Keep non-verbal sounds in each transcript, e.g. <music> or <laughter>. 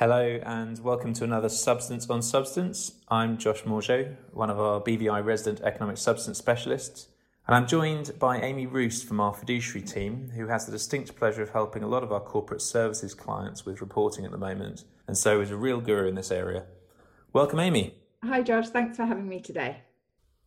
Hello and welcome to another Substance on Substance. I'm Josh Morgeau, one of our BVI resident economic substance specialists, and I'm joined by Amy Roost from our fiduciary team, who has the distinct pleasure of helping a lot of our corporate services clients with reporting at the moment, and so is a real guru in this area. Welcome, Amy. Hi, Josh. Thanks for having me today.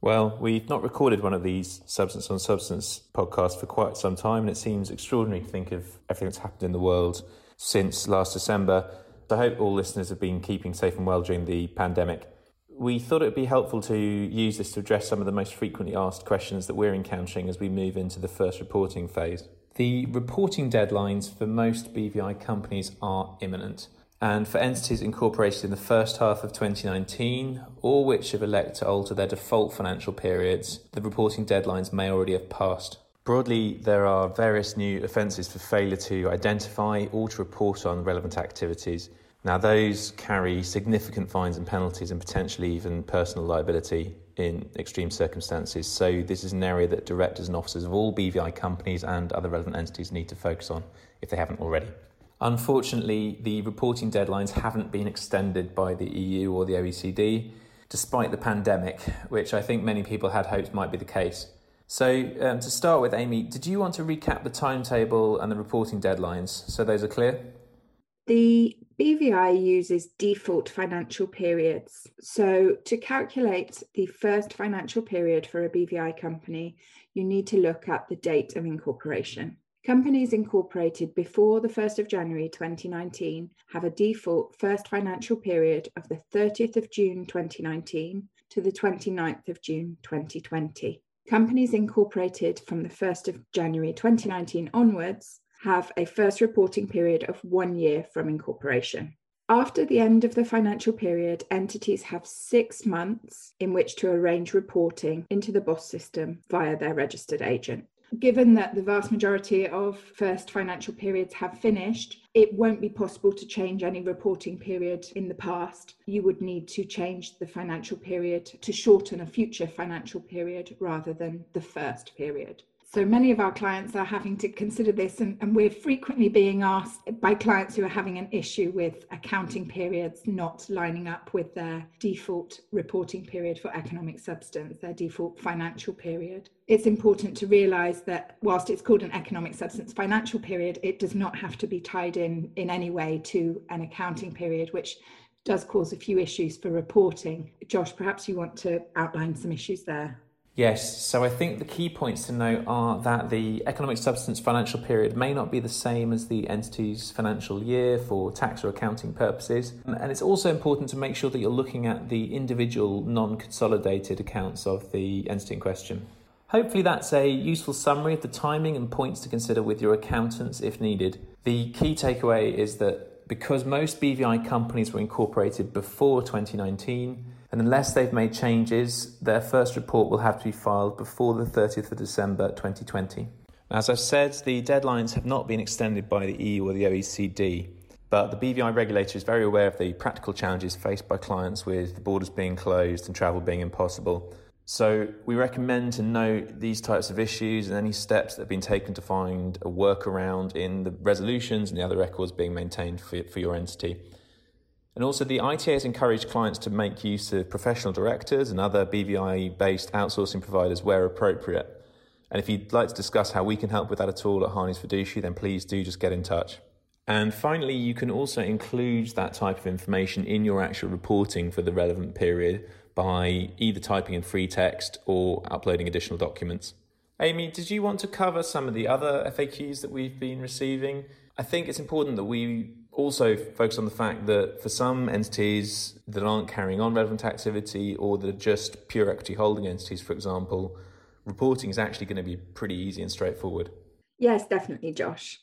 Well, we've not recorded one of these Substance on Substance podcasts for quite some time, and it seems extraordinary to think of everything that's happened in the world since last December. I hope all listeners have been keeping safe and well during the pandemic. We thought it would be helpful to use this to address some of the most frequently asked questions that we're encountering as we move into the first reporting phase. The reporting deadlines for most BVI companies are imminent, and for entities incorporated in the first half of 2019, or which have elected to alter their default financial periods, the reporting deadlines may already have passed. Broadly, there are various new offences for failure to identify or to report on relevant activities. Now, those carry significant fines and penalties and potentially even personal liability in extreme circumstances. So, this is an area that directors and officers of all BVI companies and other relevant entities need to focus on if they haven't already. Unfortunately, the reporting deadlines haven't been extended by the EU or the OECD, despite the pandemic, which I think many people had hoped might be the case. So, um, to start with, Amy, did you want to recap the timetable and the reporting deadlines so those are clear? The BVI uses default financial periods. So, to calculate the first financial period for a BVI company, you need to look at the date of incorporation. Companies incorporated before the 1st of January 2019 have a default first financial period of the 30th of June 2019 to the 29th of June 2020. Companies incorporated from the 1st of January 2019 onwards have a first reporting period of one year from incorporation. After the end of the financial period, entities have six months in which to arrange reporting into the BOSS system via their registered agent. Given that the vast majority of first financial periods have finished, it won't be possible to change any reporting period in the past. You would need to change the financial period to shorten a future financial period rather than the first period. So many of our clients are having to consider this, and, and, we're frequently being asked by clients who are having an issue with accounting periods not lining up with their default reporting period for economic substance, their default financial period. It's important to realise that whilst it's called an economic substance financial period, it does not have to be tied in in any way to an accounting period, which does cause a few issues for reporting. Josh, perhaps you want to outline some issues there. Yes, so I think the key points to note are that the economic substance financial period may not be the same as the entity's financial year for tax or accounting purposes. Um, and it's also important to make sure that you're looking at the individual non consolidated accounts of the entity in question. Hopefully, that's a useful summary of the timing and points to consider with your accountants if needed. The key takeaway is that because most BVI companies were incorporated before 2019, and unless they've made changes, their first report will have to be filed before the 30th of December 2020. As I've said, the deadlines have not been extended by the EU or the OECD, but the BVI regulator is very aware of the practical challenges faced by clients with the borders being closed and travel being impossible. So, we recommend to note these types of issues and any steps that have been taken to find a workaround in the resolutions and the other records being maintained for, for your entity. And also, the ITA has encouraged clients to make use of professional directors and other BVI based outsourcing providers where appropriate. And if you'd like to discuss how we can help with that at all at Harneys Fiduciary, then please do just get in touch. And finally, you can also include that type of information in your actual reporting for the relevant period by either typing in free text or uploading additional documents. Amy, did you want to cover some of the other FAQs that we've been receiving? I think it's important that we also focus on the fact that for some entities that aren't carrying on relevant activity or that are just pure equity holding entities, for example, reporting is actually going to be pretty easy and straightforward. Yes, definitely, Josh.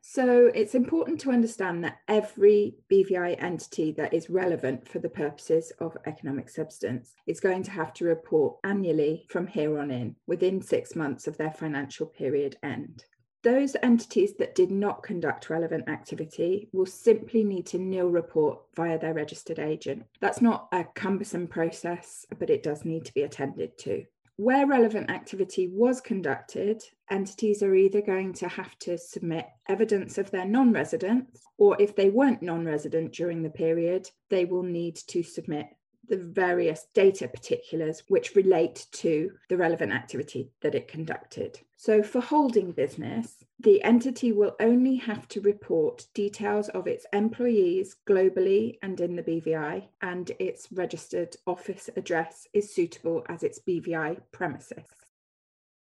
So it's important to understand that every BVI entity that is relevant for the purposes of economic substance is going to have to report annually from here on in within six months of their financial period end. Those entities that did not conduct relevant activity will simply need to nil report via their registered agent. That's not a cumbersome process, but it does need to be attended to. where relevant activity was conducted, entities are either going to have to submit evidence of their non residence, or if they weren't non resident during the period, they will need to submit the various data particulars which relate to the relevant activity that it conducted. So, for holding business, the entity will only have to report details of its employees globally and in the BVI, and its registered office address is suitable as its BVI premises.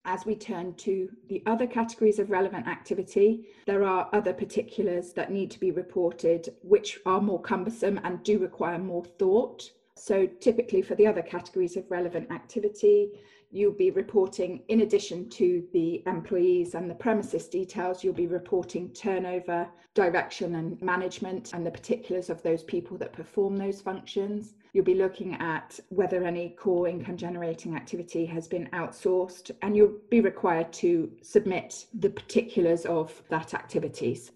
As we turn to the other categories of relevant activity, there are other particulars that need to be reported, which are more cumbersome and do require more thought. So typically for the other categories of relevant activity, you'll be reporting, in addition to the employees and the premises details, you'll be reporting turnover, direction and management, and the particulars of those people that perform those functions. You'll be looking at whether any core income generating activity has been outsourced, and you'll be required to submit the particulars of that activities.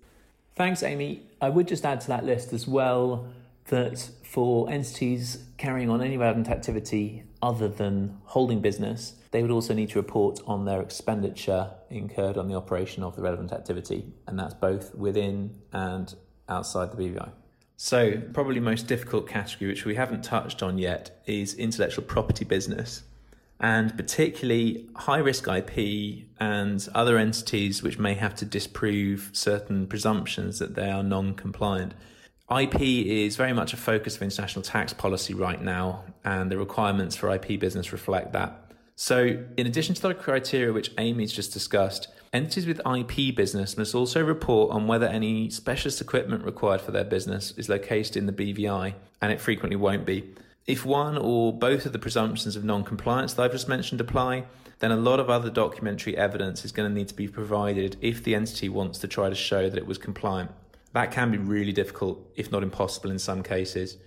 Thanks, Amy. I would just add to that list as well that for entities carrying on any relevant activity other than holding business, they would also need to report on their expenditure incurred on the operation of the relevant activity, and that's both within and outside the BVI. So, probably most difficult category, which we haven't touched on yet, is intellectual property business, and particularly high risk IP and other entities which may have to disprove certain presumptions that they are non compliant. IP is very much a focus of international tax policy right now, and the requirements for IP business reflect that. So, in addition to the criteria which Amy's just discussed, entities with IP business must also report on whether any specialist equipment required for their business is located in the BVI, and it frequently won't be. If one or both of the presumptions of non compliance that I've just mentioned apply, then a lot of other documentary evidence is going to need to be provided if the entity wants to try to show that it was compliant. That can be really difficult, if not impossible in some cases.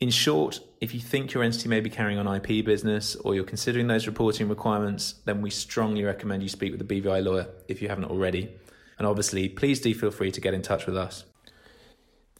In short, if you think your entity may be carrying on IP business or you're considering those reporting requirements, then we strongly recommend you speak with a BVI lawyer if you haven't already. And obviously, please do feel free to get in touch with us.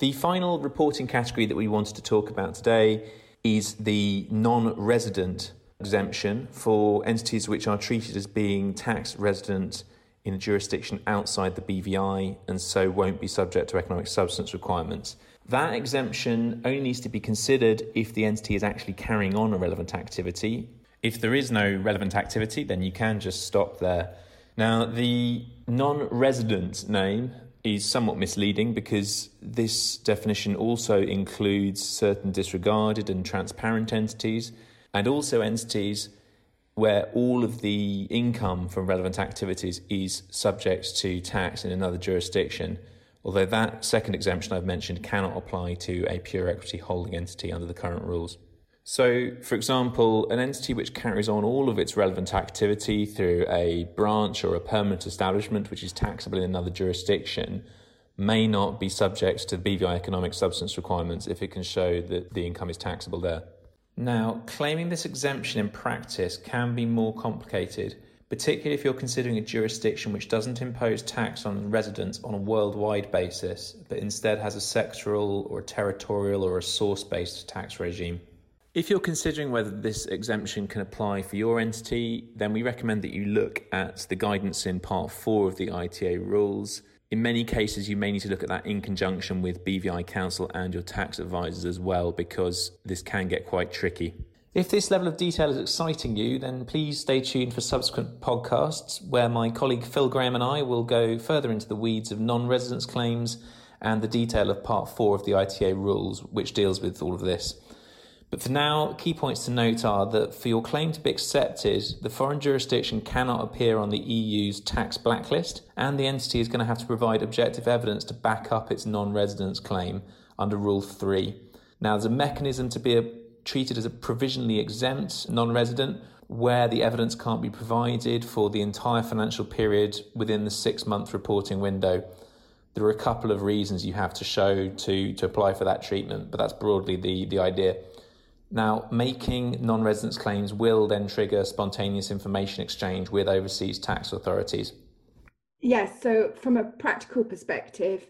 The final reporting category that we wanted to talk about today is the non resident exemption for entities which are treated as being tax resident in a jurisdiction outside the BVI and so won't be subject to economic substance requirements. That exemption only needs to be considered if the entity is actually carrying on a relevant activity. If there is no relevant activity, then you can just stop there. Now, the non resident name is somewhat misleading because this definition also includes certain disregarded and transparent entities and also entities where all of the income from relevant activities is subject to tax in another jurisdiction, although that second exemption I've mentioned cannot apply to a pure equity holding entity under the current rules. So, for example, an entity which carries on all of its relevant activity through a branch or a permanent establishment which is taxable in another jurisdiction may not be subject to the BVI economic substance requirements if it can show that the income is taxable there. Now, claiming this exemption in practice can be more complicated, particularly if you're considering a jurisdiction which doesn't impose tax on residents on a worldwide basis, but instead has a sectoral or a territorial or a source based tax regime. If you're considering whether this exemption can apply for your entity, then we recommend that you look at the guidance in Part 4 of the ITA rules in many cases, you may need to look at that in conjunction with BVI Counsel and your tax advisors as well, because this can get quite tricky. If this level of detail is exciting you, then please stay tuned for subsequent podcasts where my colleague Phil Graham and I will go further into the weeds of non residence claims and the detail of part four of the ITA rules, which deals with all of this. But for now, key points to note are that for your claim to be accepted, the foreign jurisdiction cannot appear on the EU's tax blacklist, and the entity is going to have to provide objective evidence to back up its non residence claim under Rule 3. Now, there's a mechanism to be a, treated as a provisionally exempt non resident where the evidence can't be provided for the entire financial period within the six month reporting window. There are a couple of reasons you have to show to, to apply for that treatment, but that's broadly the, the idea. Now, making non residence claims will then trigger spontaneous information exchange with overseas tax authorities. Yes, so from a practical perspective,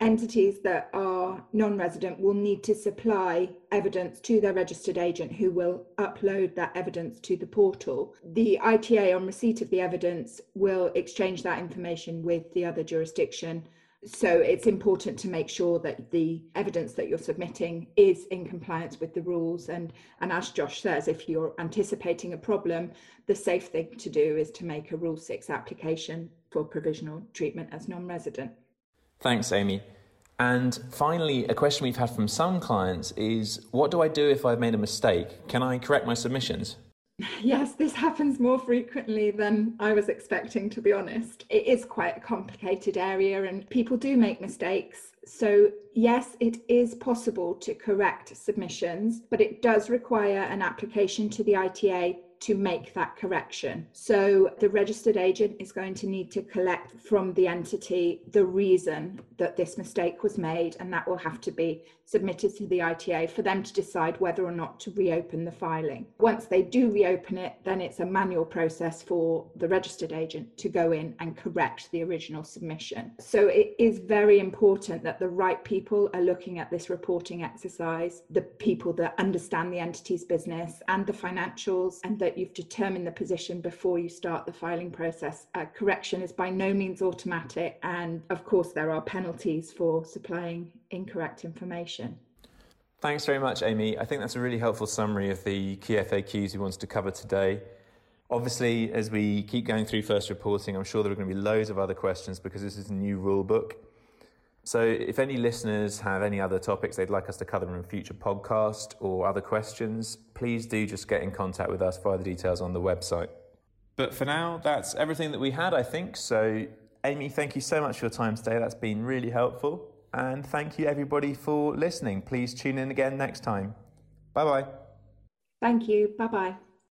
entities that are non resident will need to supply evidence to their registered agent who will upload that evidence to the portal. The ITA, on receipt of the evidence, will exchange that information with the other jurisdiction. So it's important to make sure that the evidence that you're submitting is in compliance with the rules. And, and as Josh says, if you're anticipating a problem, the safe thing to do is to make a Rule 6 application for provisional treatment as non resident. Thanks, Amy. And finally, a question we've had from some clients is what do I do if I've made a mistake? Can I correct my submissions? <laughs> Yes, this happens more frequently than I was expecting, to be honest. It is quite a complicated area and people do make mistakes. So, yes, it is possible to correct submissions, but it does require an application to the ITA to make that correction. So the registered agent is going to need to collect from the entity the reason that this mistake was made, and that will have to be submitted to the ITA for them to decide whether or not to reopen the filing. Once they do reopen it, then it's a manual process for the registered agent to go in and correct the original submission. So it is very important that the right people are looking at this reporting exercise, the people that understand the entity's business and the financials, and that you've determined the position before you start the filing process. Uh, correction is by no means automatic, and of course, there are penalties for supplying incorrect information. Thanks very much, Amy. I think that's a really helpful summary of the key FAQs we wanted to cover today. Obviously, as we keep going through first reporting, I'm sure there are going to be loads of other questions because this is a new rule book. So, if any listeners have any other topics they'd like us to cover in a future podcast or other questions, please do just get in contact with us via the details on the website. But for now, that's everything that we had, I think. So, Amy, thank you so much for your time today. That's been really helpful. And thank you, everybody, for listening. Please tune in again next time. Bye bye. Thank you. Bye bye.